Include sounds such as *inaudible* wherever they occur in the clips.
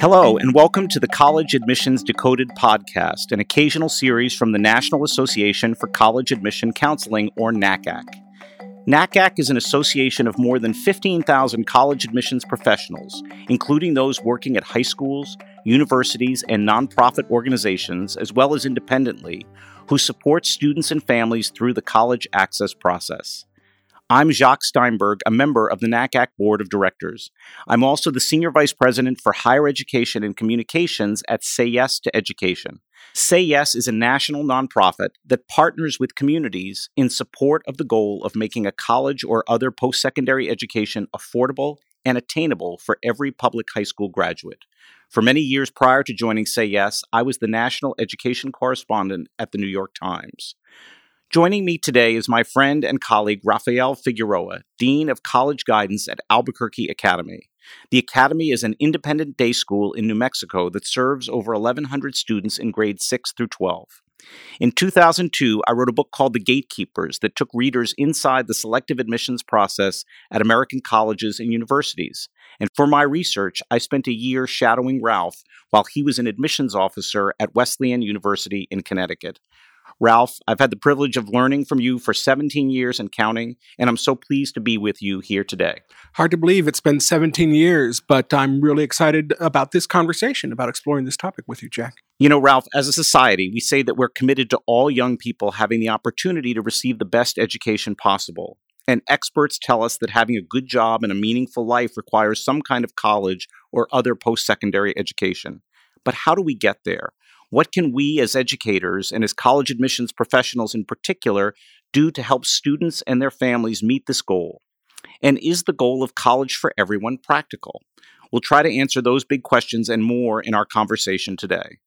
Hello, and welcome to the College Admissions Decoded podcast, an occasional series from the National Association for College Admission Counseling, or NACAC. NACAC is an association of more than 15,000 college admissions professionals, including those working at high schools, universities, and nonprofit organizations, as well as independently, who support students and families through the college access process. I'm Jacques Steinberg, a member of the NACAC Board of Directors. I'm also the Senior Vice President for Higher Education and Communications at Say Yes to Education. Say Yes is a national nonprofit that partners with communities in support of the goal of making a college or other post secondary education affordable and attainable for every public high school graduate. For many years prior to joining Say Yes, I was the national education correspondent at the New York Times. Joining me today is my friend and colleague Rafael Figueroa, Dean of College Guidance at Albuquerque Academy. The Academy is an independent day school in New Mexico that serves over 1,100 students in grades 6 through 12. In 2002, I wrote a book called The Gatekeepers that took readers inside the selective admissions process at American colleges and universities. And for my research, I spent a year shadowing Ralph while he was an admissions officer at Wesleyan University in Connecticut. Ralph, I've had the privilege of learning from you for 17 years and counting, and I'm so pleased to be with you here today. Hard to believe it's been 17 years, but I'm really excited about this conversation, about exploring this topic with you, Jack. You know, Ralph, as a society, we say that we're committed to all young people having the opportunity to receive the best education possible. And experts tell us that having a good job and a meaningful life requires some kind of college or other post secondary education. But how do we get there? What can we as educators and as college admissions professionals in particular do to help students and their families meet this goal? And is the goal of college for everyone practical? We'll try to answer those big questions and more in our conversation today.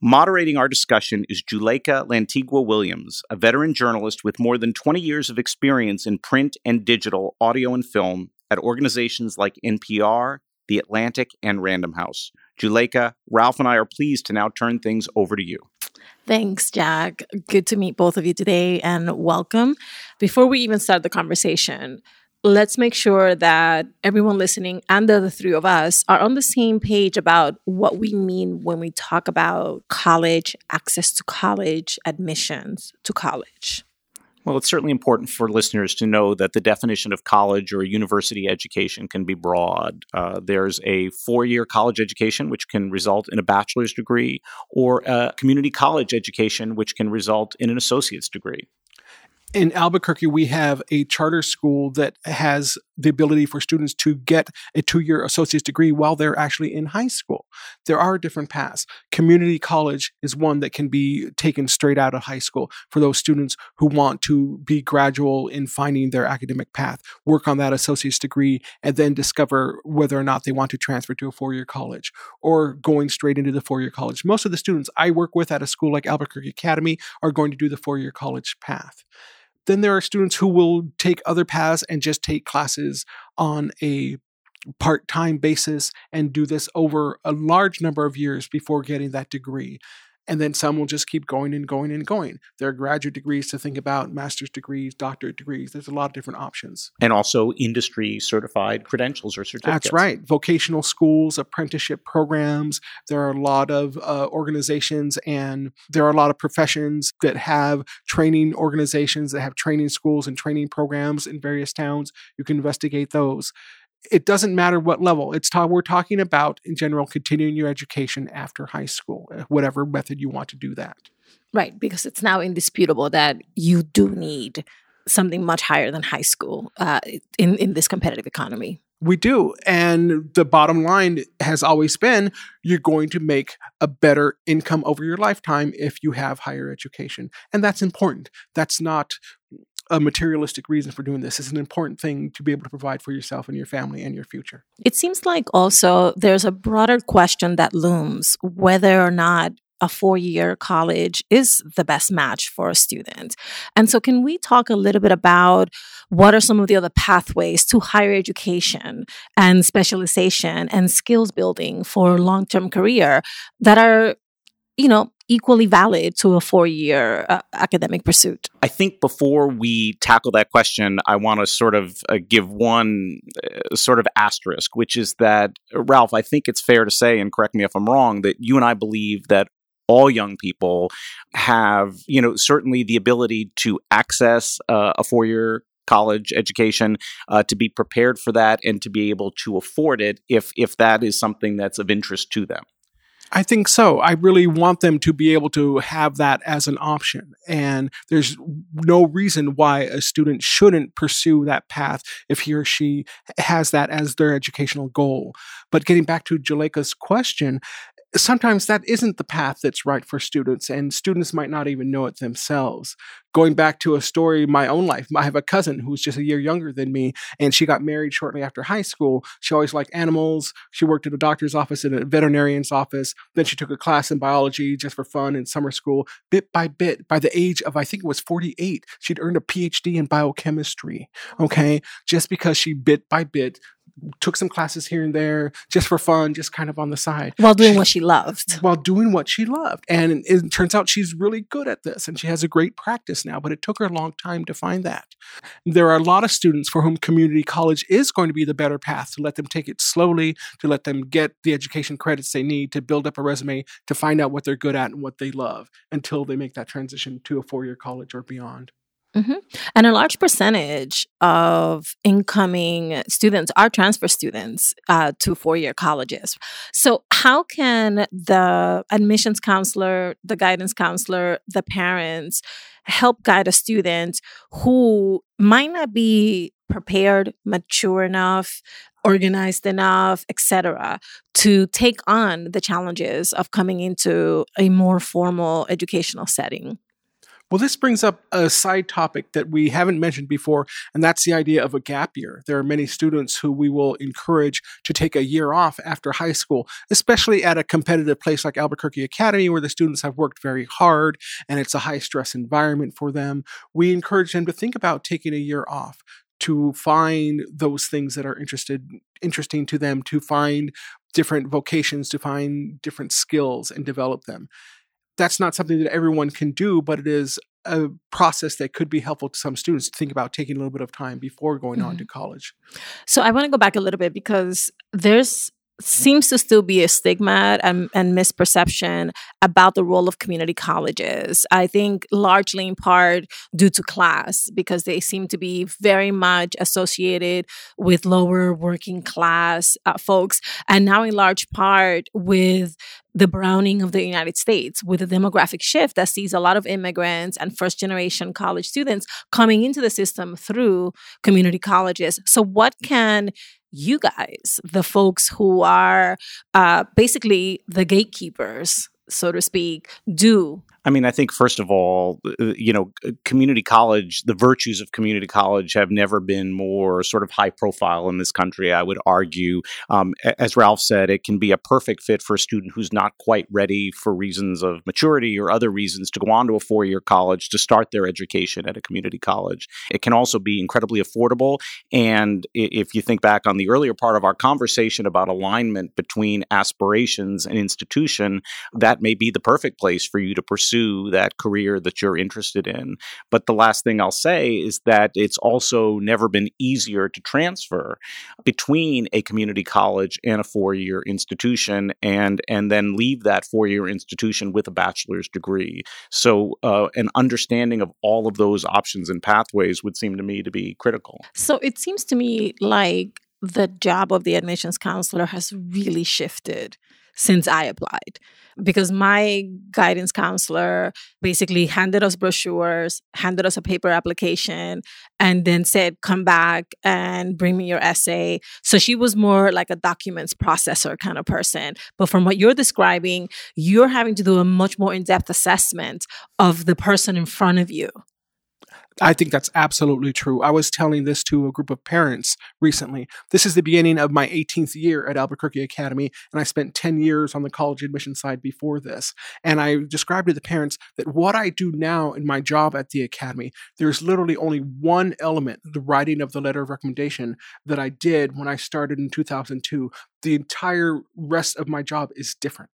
Moderating our discussion is Juleyka Lantigua Williams, a veteran journalist with more than 20 years of experience in print and digital, audio and film at organizations like NPR, The Atlantic, and Random House. Juleyka, Ralph, and I are pleased to now turn things over to you. Thanks, Jack. Good to meet both of you today and welcome. Before we even start the conversation, let's make sure that everyone listening and the three of us are on the same page about what we mean when we talk about college, access to college, admissions to college. Well, it's certainly important for listeners to know that the definition of college or university education can be broad. Uh, there's a four year college education, which can result in a bachelor's degree, or a community college education, which can result in an associate's degree in Albuquerque, we have a charter school that has the ability for students to get a two year associate's degree while they're actually in high school. There are different paths. Community college is one that can be taken straight out of high school for those students who want to be gradual in finding their academic path, work on that associate's degree, and then discover whether or not they want to transfer to a four year college or going straight into the four year college. Most of the students I work with at a school like Albuquerque Academy are going to do the four year college path. Then there are students who will take other paths and just take classes on a part time basis and do this over a large number of years before getting that degree and then some will just keep going and going and going. There are graduate degrees to think about, master's degrees, doctorate degrees. There's a lot of different options. And also industry certified credentials or certificates. That's right. Vocational schools, apprenticeship programs. There are a lot of uh, organizations and there are a lot of professions that have training organizations that have training schools and training programs in various towns. You can investigate those it doesn't matter what level. It's ta- we're talking about in general continuing your education after high school, eh, whatever method you want to do that. Right, because it's now indisputable that you do need something much higher than high school uh, in in this competitive economy. We do. And the bottom line has always been you're going to make a better income over your lifetime if you have higher education. And that's important. That's not a materialistic reason for doing this. It's an important thing to be able to provide for yourself and your family and your future. It seems like also there's a broader question that looms whether or not a four year college is the best match for a student. And so, can we talk a little bit about what are some of the other pathways to higher education and specialization and skills building for long term career that are you know, equally valid to a four year uh, academic pursuit? I think before we tackle that question, I want to sort of uh, give one uh, sort of asterisk, which is that, Ralph, I think it's fair to say, and correct me if I'm wrong, that you and I believe that all young people have, you know, certainly the ability to access uh, a four year college education uh, to be prepared for that and to be able to afford it if if that is something that's of interest to them I think so. I really want them to be able to have that as an option. And there's no reason why a student shouldn't pursue that path if he or she has that as their educational goal. But getting back to Juleyka's question, sometimes that isn't the path that's right for students, and students might not even know it themselves. Going back to a story in my own life, I have a cousin who's just a year younger than me, and she got married shortly after high school. She always liked animals. She worked at a doctor's office and a veterinarian's office. Then she took a class in biology just for fun in summer school. Bit by bit, by the age of, I think it was 48, she'd earned a PhD in biochemistry. Okay. Just because she bit by bit took some classes here and there just for fun, just kind of on the side. While doing she, what she loved. While doing what she loved. And it, it, turns out she's really good at this and she has a great practice now, but it took her a long time to find that. There are a lot of students for whom community college is going to be the better path to let them take it slowly, to let them get the education credits they need to build up a resume, to find out what they're good at and what they love until they make that transition to a four year college or beyond. Mm-hmm. And a large percentage of incoming students are transfer students uh, to four year colleges. So, how can the admissions counselor, the guidance counselor, the parents help guide a student who might not be prepared, mature enough, organized enough, etc., to take on the challenges of coming into a more formal educational setting? Well, this brings up a side topic that we haven't mentioned before, and that's the idea of a gap year. There are many students who we will encourage to take a year off after high school, especially at a competitive place like Albuquerque Academy, where the students have worked very hard and it's a high stress environment for them. We encourage them to think about taking a year off to find those things that are interested interesting to them to find different vocations to find different skills and develop them that's not something that everyone can do, but it is a process that could be helpful to some students to think about taking a little bit of time before going mm-hmm. on to college. So I want to go back a little bit because there's seems to still be a stigma and, and, misperception about the role of community colleges. I think largely in part due to class, because they seem to be very much associated with lower working class uh, folks, and now in large part with the browning of the United States with a demographic shift that sees a lot of immigrants and first generation college students coming into the system through community colleges. So, what can you guys, the folks who are uh, basically the gatekeepers, so to speak, do I mean, I think first of all, uh, you know, community college, the virtues of community college have never been more sort of high profile in this country. I would argue, um, as Ralph said, it can be a perfect fit for a student who's not quite ready for reasons of maturity or other reasons to go on to a four year college to start their education at a community college. It can also be incredibly affordable. And if you think back on the earlier part of our conversation about alignment between aspirations and institution, that may be the perfect place for you to pursue pursue that career that you're interested in. But the last thing I'll say is that it's also never been easier to transfer between a community college and a four year institution and, and then leave that four year institution with a bachelor's degree. So, uh, an understanding of all of those options and pathways would seem to me to be critical. So, it seems to me like the job of the admissions counselor has really shifted since I applied because my guidance counselor basically handed us brochures, handed us a paper application, and then said, Come back and bring me your essay. So she was more like a documents processor kind of person. But from what you're describing, you're having to do a much more in depth assessment of the person in front of you. I think that's absolutely true. I was telling this to a group of parents recently. This is the beginning of my 18th year at Albuquerque Academy, and I spent 10 years on the college admission side before this. And I described to the parents that what I do now in my job at the Academy, there's literally only one element, the writing of the letter of recommendation, that I did when I started in 2002. The entire rest of my job is different.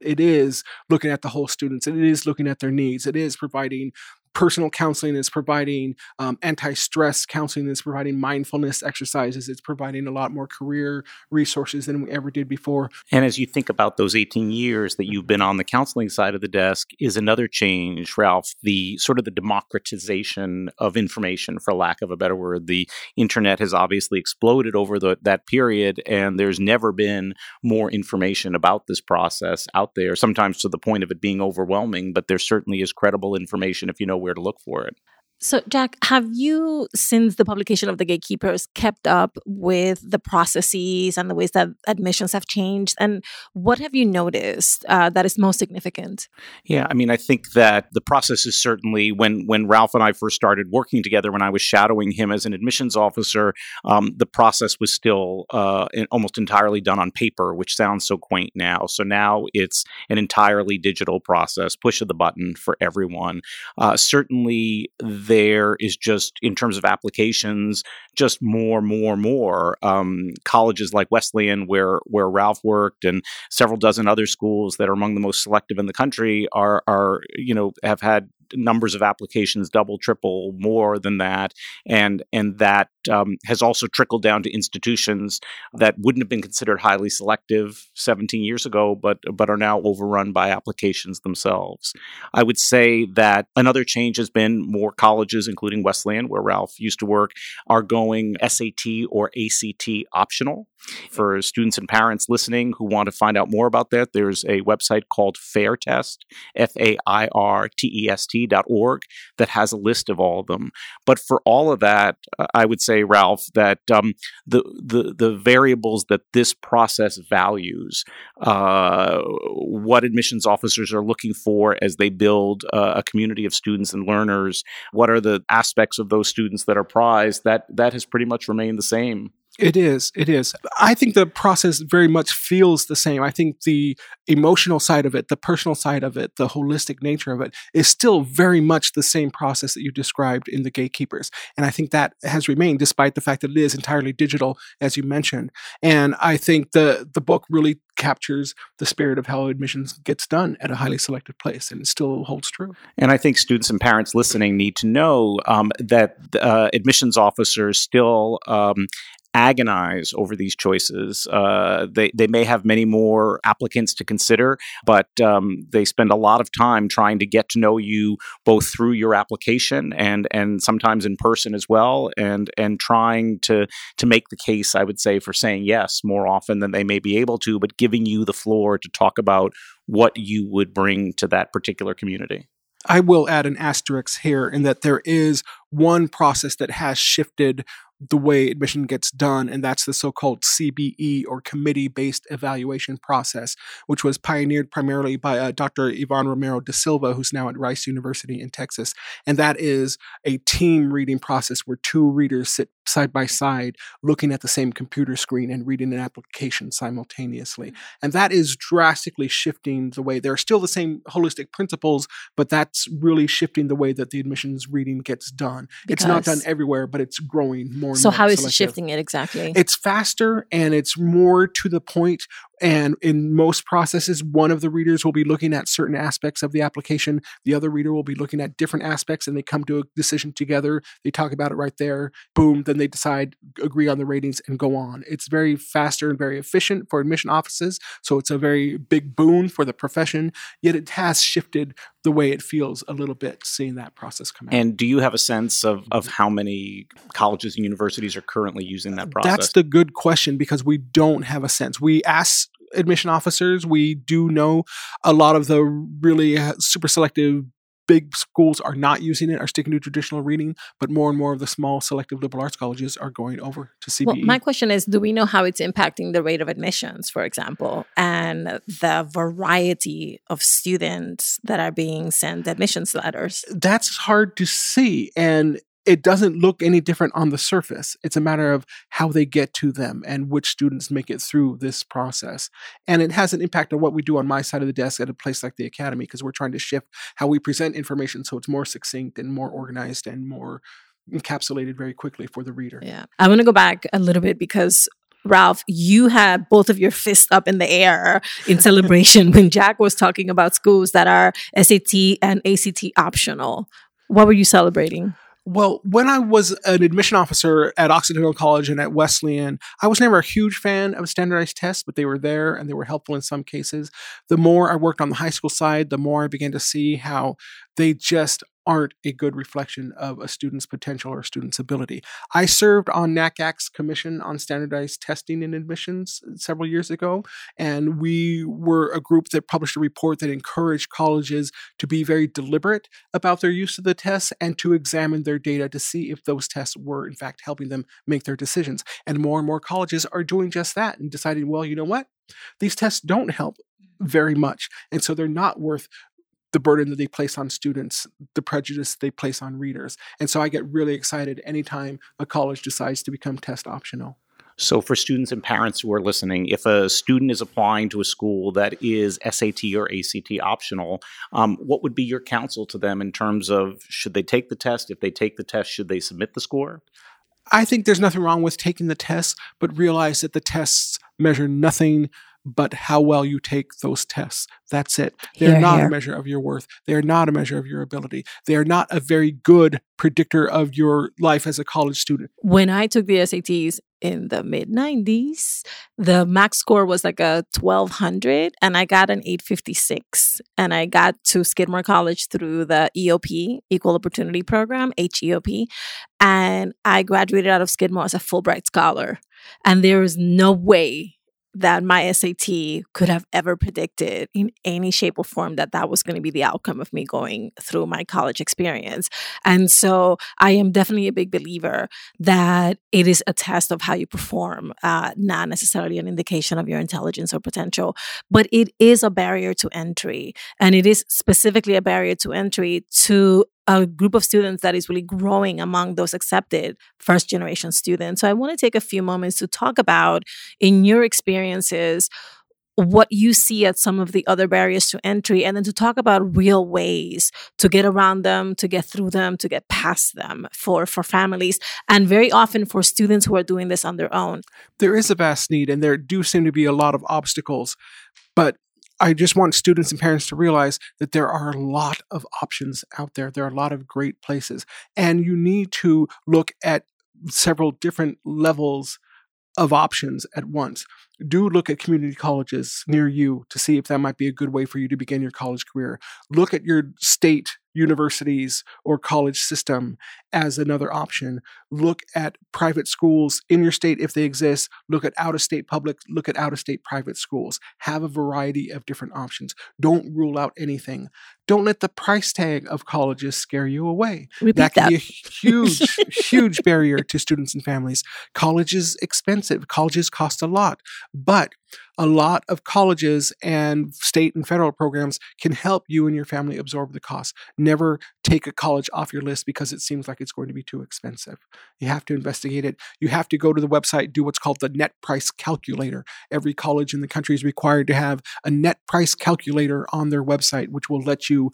It is looking at the whole students. It is looking at their needs. It is providing personal counseling is providing um, anti-stress counseling is providing mindfulness exercises it's providing a lot more career resources than we ever did before. And as you think about those 18 years that you've been on the counseling side of the desk is another change ralph the sort of the democratization of information for lack of a better word. The internet has obviously exploded over the, that period and there's never been more information about this process out there sometimes to the point of it being overwhelming but there certainly is credible information if you know where to look for it. So, Jack, have you, since the publication of The Gatekeepers, kept up with the processes and the ways that admissions have changed? And what have you noticed uh, that is most significant? Yeah, I mean, I think that the process is certainly when when Ralph and I first started working together, when I was shadowing him as an admissions officer, um, the process was still uh, almost entirely done on paper, which sounds so quaint now. So now it's an entirely digital process, push of the button for everyone. Uh, certainly, there is just in terms of applications just more more more. Um, colleges like wesleyan where where ralph worked and several dozen other schools that are among the most selective in the country are are you know have had numbers of applications double, triple, more than that, and and that um, has also trickled down to institutions that wouldn't have been considered highly selective 17 years ago, but but are now overrun by applications themselves. I would say that another change has been more colleges, including Wesleyan, where Ralph used to work, are going SAT or ACT optional. For students and parents listening who want to find out more about that, there's a website called FairTest, F A I R T E S T that has a list of all of them. But for all of that, uh, I would say, Ralph, that um, the, the, the variables that this process values, uh, what admissions officers are looking for as they build uh, a community of students and learners, what are the aspects of those students that are prized, that that has pretty much remained the same. It is. It is. I think the process very much feels the same. I think the emotional side of it, the personal side of it, the holistic nature of it is still very much the same process that you described in the gatekeepers. And I think that has remained despite the fact that it is entirely digital, as you mentioned. And I think the the book really captures the spirit of how admissions gets done at a highly selected place, and it still holds true. And I think students and parents listening need to know um, that uh, admissions officers still um, agonize over these choices. Uh, they they may have many more applicants to consider, but um, they spend a lot of time trying to get to know you both through your application and and sometimes in person as well, and and trying to to make the case. I would say for saying yes more often than they may be able to, but giving you the floor to talk about what you would bring to that particular community. I will add an asterisk here in that there is one process that has shifted the way admission gets done, and that's the so called CBE or committee based evaluation process, which was pioneered primarily by uh, Dr. Yvonne Romero da Silva, who's now at Rice University in Texas. And that is a team reading process where two readers sit side by side looking at the same computer screen and reading an application simultaneously. And that is drastically shifting the way there are still the same holistic principles, but that's really shifting the way that the admissions reading gets done. Because it's not done everywhere, but it's growing more so more how is it shifting it exactly? It's faster and it's more to the point and in most processes, one of the readers will be looking at certain aspects of the application. The other reader will be looking at different aspects and they come to a decision together. They talk about it right there. Boom. Then they decide, agree on the ratings and go on. It's very faster and very efficient for admission offices. So it's a very big boon for the profession. Yet it has shifted the way it feels a little bit seeing that process come out. And do you have a sense of, mm-hmm. of how many colleges and universities are currently using that process? That's the good question because we don't have a sense. We ask admission officers. We do know a lot of the really uh, super selective big schools are not using it, are sticking to traditional reading, but more and more of the small selective liberal arts colleges are going over to CBE. Well, my question is do we know how it's impacting the rate of admissions, for example, and the variety of students that are being sent admissions letters? That's hard to see. And it doesn't look any different on the surface. It's a matter of how they get to them and which students make it through this process. And it has an impact on what we do on my side of the desk at a place like the Academy because we're trying to shift how we present information so it's more succinct and more organized and more encapsulated very quickly for the reader. Yeah. I want to go back a little bit because Ralph, you had both of your fists up in the air in *laughs* celebration when Jack was talking about schools that are SAT and ACT optional. What were you celebrating? Well, when I was an admission officer at Occidental College and at Wesleyan, I was never a huge fan of standardized tests, but they were there and they were helpful in some cases. The more I worked on the high school side, the more I began to see how they just aren't a good reflection of a student's potential or student's ability. I served on NACAC's Commission on Standardized Testing and Admissions several years ago, and we were a group that published a report that encouraged colleges to be very deliberate about their use of the tests and to examine their data to see if those tests were, in fact, helping them make their decisions. And more and more colleges are doing just that and deciding, well, you know what? These tests don't help very much. And so they're not worth the burden that they place on students, the prejudice they place on readers. And so I get really excited anytime a college decides to become test optional. So, for students and parents who are listening, if a student is applying to a school that is SAT or ACT optional, um, what would be your counsel to them in terms of should they take the test? If they take the test, should they submit the score? I think there's nothing wrong with taking the test, but realize that the tests measure nothing but how well you take those tests. That's it. They're here, not here. a measure of your worth. They are not a measure of your ability. They are not a very good predictor of your life as a college student. When I took the SATs in the mid 90s, the max score was like a 1200 and I got an 856 and I got to Skidmore College through the EOP, Equal Opportunity Program, HEOP, and I graduated out of Skidmore as a Fulbright scholar. And there is no way that my SAT could have ever predicted in any shape or form that that was going to be the outcome of me going through my college experience. And so I am definitely a big believer that it is a test of how you perform, uh, not necessarily an indication of your intelligence or potential, but it is a barrier to entry. And it is specifically a barrier to entry to a group of students that is really growing among those accepted first generation students. So I want to take a few moments to talk about, in your experiences, what you see at some of the other barriers to entry, and then to talk about real ways to get around them, to get through them, to get past them for, for families, and very often for students who are doing this on their own. There is a vast need, and there do seem to be a lot of obstacles. But I just want students and parents to realize that there are a lot of options out there. There are a lot of great places. And you need to look at several different levels of options at once. Do look at community colleges near you to see if that might be a good way for you to begin your college career. Look at your state universities or college system as another option. Look at private schools in your state if they exist. Look at out of state public, look at out of state private schools. Have a variety of different options. Don't rule out anything. Don't let the price tag of colleges scare you away. Repeat that can that. be a huge, huge *laughs* barrier to students and families. College is expensive. Colleges cost a lot. But a lot of colleges and state and federal programs can help you and your family absorb the cost. Never take a college off your list because it seems like it's going to be too expensive. You have to investigate it. You have to go to the website, do what's called the net price calculator. Every college in the country is required to have a net price calculator on their website, which will let you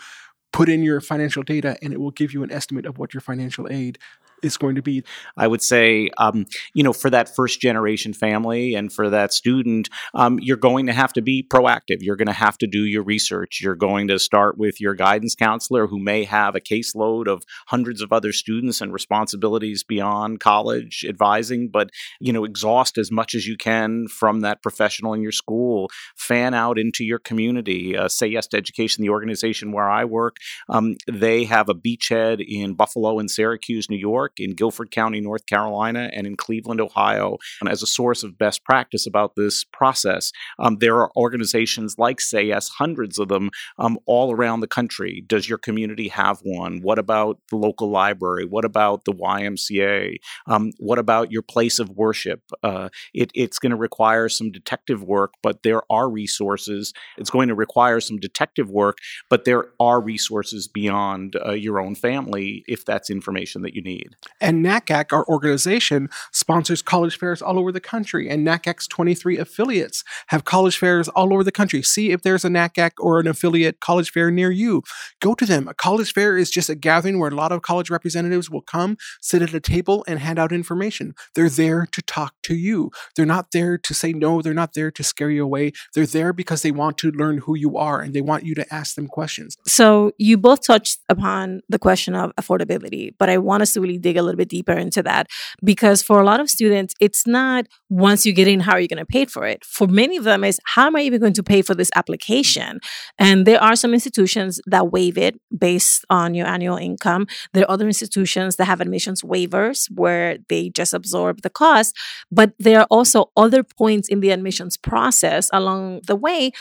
put in your financial data and it will give you an estimate of what your financial aid is going to be. I would say, um, you know, for that first generation family and for that student, um, you're going to have to be proactive. You're going to have to do your research. You're going to start with your guidance counselor who may have a caseload of hundreds of other students and responsibilities beyond college advising, but, you know, exhaust as much as you can from that professional in your school. Fan out into your community. Uh, Say Yes to Education, the organization where I work, um, they have a beachhead in Buffalo and Syracuse, New York in Guilford County, North Carolina, and in Cleveland, Ohio, as a source of best practice about this process. Um, there are organizations like Say Yes, hundreds of them um, all around the country. Does your community have one? What about the local library? What about the YMCA? Um, what about your place of worship? Uh, it, it's going to require some detective work, but there are resources. It's going to require some detective work, but there are resources beyond uh, your own family if that's information that you need. And NACAC, our organization, sponsors college fairs all over the country. And NACAC's 23 affiliates have college fairs all over the country. See if there's a NACAC or an affiliate college fair near you. Go to them. A college fair is just a gathering where a lot of college representatives will come, sit at a table, and hand out information. They're there to talk to you. They're not there to say no. They're not there to scare you away. They're there because they want to learn who you are and they want you to ask them questions. So you both touched upon the question of affordability, but I want us to really dig a little bit deeper into that because for a lot of students, it's not once you get in, how are you going to pay for it? For many of them, is how am I even going to pay for this application? And there are some institutions that waive it based on your annual income. There are other institutions that have admissions waivers where they just absorb the cost. But there are also other points in the admissions process along the way.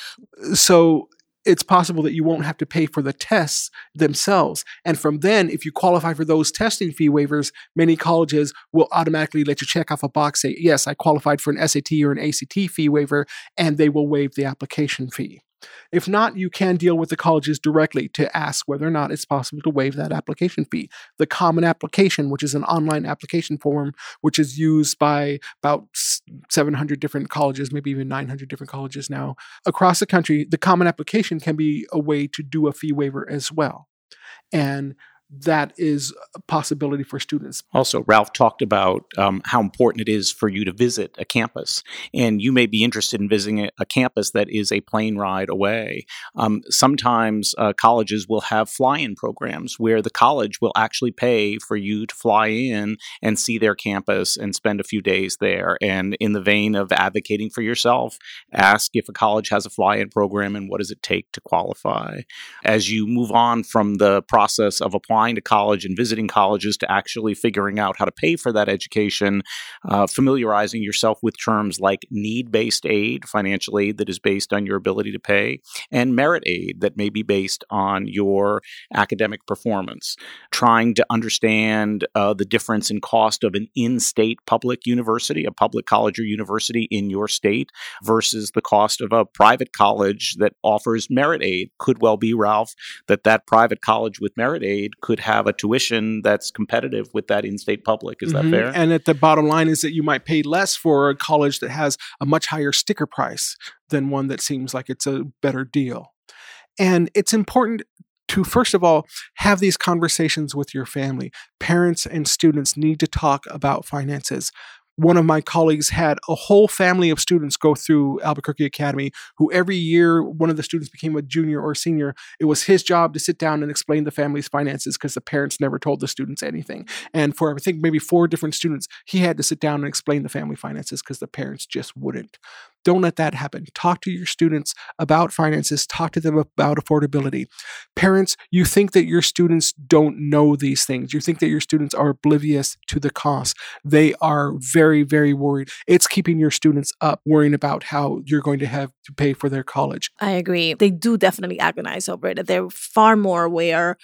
So it's possible that you won't have to pay for the tests themselves. And from then, if you qualify for those testing fee waivers, many colleges will automatically let you check off a box, say, yes, I qualified for an SAT or an ACT fee waiver, and they will waive the application fee. If not, you can deal with the colleges directly to ask whether or not it's possible to waive that application fee. The Common Application, which is an online application form, which is used by about 700 different colleges, maybe even 900 different colleges now across the country, the Common Application can be a way to do a fee waiver as well. And that is a possibility for students. Also, Ralph talked about um, how important it is for you to visit a campus, and you may be interested in visiting a, campus that is a plane ride away. Um, sometimes uh, colleges will have fly-in programs where the college will actually pay for you to fly in and see their campus and spend a few days there. And in the vein of advocating for yourself, ask if a college has a fly-in program and what does it take to qualify. As you move on from the process of applying applying to college and visiting colleges to actually figuring out how to pay for that education, uh, familiarizing yourself with terms like need based aid, financial aid that is based on your ability to pay, and merit aid that may be based on your academic performance. Trying to understand uh, the difference in cost of an in state public university, a public college or university in your state, versus the cost of a private college that offers merit aid. Could well be, Ralph, that that private college with merit aid could have a tuition that's competitive with that in-state public. Is mm-hmm. that fair? And at the bottom line is that you might pay less for a college that has a much higher sticker price than one that seems like it's a better deal. And it's important to first of all have these conversations with your family. Parents and students need to talk about finances one of my colleagues had a whole family of students go through Albuquerque Academy who every year one of the students became a junior or senior. It was his job to sit down and explain the family's finances because the parents never told the students anything. And for I think maybe four different students, he had to sit down and explain the family finances because the parents just wouldn't. Don't let that happen. Talk to your students about finances, talk to them about affordability. Parents, you think that your students don't know these things. You think that your students are oblivious to the cost. They are very, very worried. It's keeping your students up, worrying about how you're going to have to pay for their college. I agree. They do definitely agonize over it. They're far more aware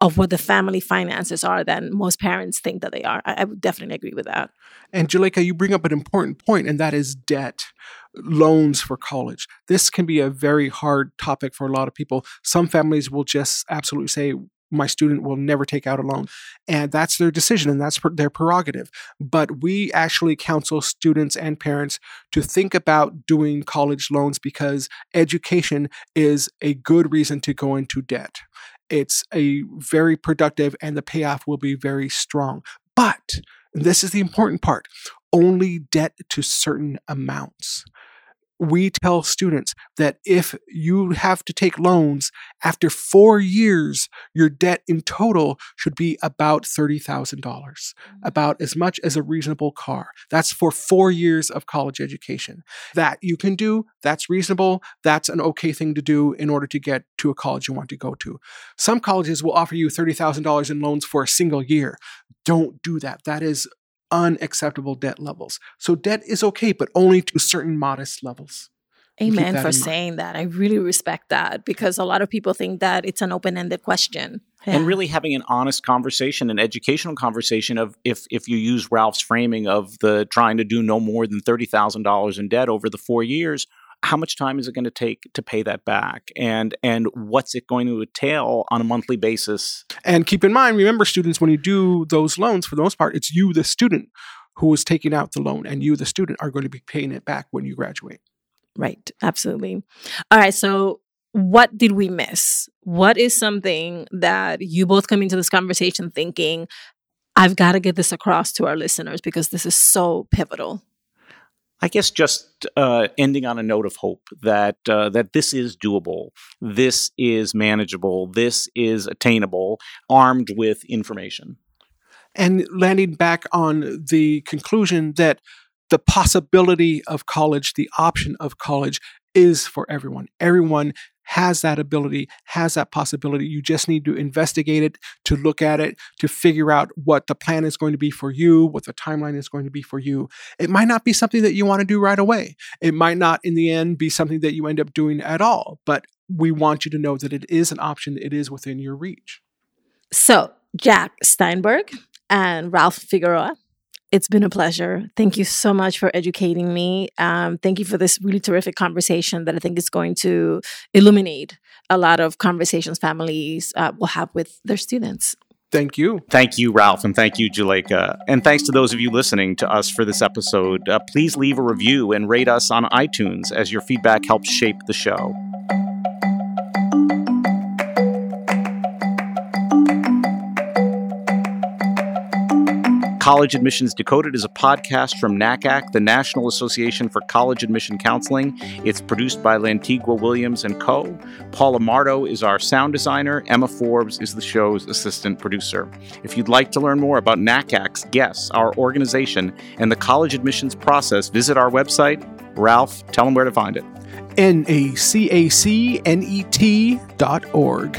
of what the family finances are than most parents think that they are. I, I would definitely agree with that. And Juleyka, you bring up an important point, and that is debt, loans for college. This can be a very hard topic for a lot of people. Some families will just absolutely say, my student will never take out a loan. And that's their decision and that's their prerogative. But we actually counsel students and parents to think about doing college loans because education is a good reason to go into debt. It's a very productive and the payoff will be very strong. But this is the important part only debt to certain amounts we tell students that if you have to take loans after four years, your debt in total should be about $30,000, mm-hmm. about as much as a reasonable car. That's for four years of college education. That you can do, that's reasonable, that's an okay thing to do in order to get to a college you want to go to. Some colleges will offer you $30,000 in loans for a single year. Don't do that. That is unacceptable debt levels. So debt is okay, but only to certain modest levels. Amen for saying that. I really respect that because a lot of people think that it's an open ended question. Yeah. And really having an honest conversation, an educational conversation of if if you use Ralph's framing of the trying to do no more than thirty thousand dollars in debt over the four years, how much time is it going to take to pay that back? And and what's it going to entail on a monthly basis? And keep in mind remember students when you do those loans for the most part it's you the student who is taking out the loan and you the student are going to be paying it back when you graduate. Right absolutely. All right so what did we miss? What is something that you both come into this conversation thinking i've got to get this across to our listeners because this is so pivotal I guess just uh, ending on a note of hope that uh, that this is doable, this is manageable, this is attainable, armed with information, and landing back on the conclusion that the possibility of college, the option of college, is for everyone. Everyone has that ability, has that possibility. You just need to investigate it, to look at it, to figure out what the plan is going to be for you, what the timeline is going to be for you. It might not be something that you want to do right away. It might not, in the end, be something that you end up doing at all. But we want you to know that it is an option, it is within your reach. So, Jack Steinberg and Ralph Figueroa, it's been a pleasure. Thank you so much for educating me. Um, thank you for this really terrific conversation that I think is going to illuminate a lot of conversations families uh, will have with their students. Thank you. Thank you, Ralph, and thank you, Juleyka. And thanks to those of you listening to us for this episode. Uh, please leave a review and rate us on iTunes as your feedback helps shape the show. College Admissions Decoded is a podcast from NACAC, the National Association for College Admission Counseling. It's produced by Lantigua Williams and Co. Paula Marto is our sound designer. Emma Forbes is the show's assistant producer. If you'd like to learn more about NACAC's guests, our organization, and the college admissions process, visit our website. Ralph, tell them where to find it. N A C A C N E T dot org.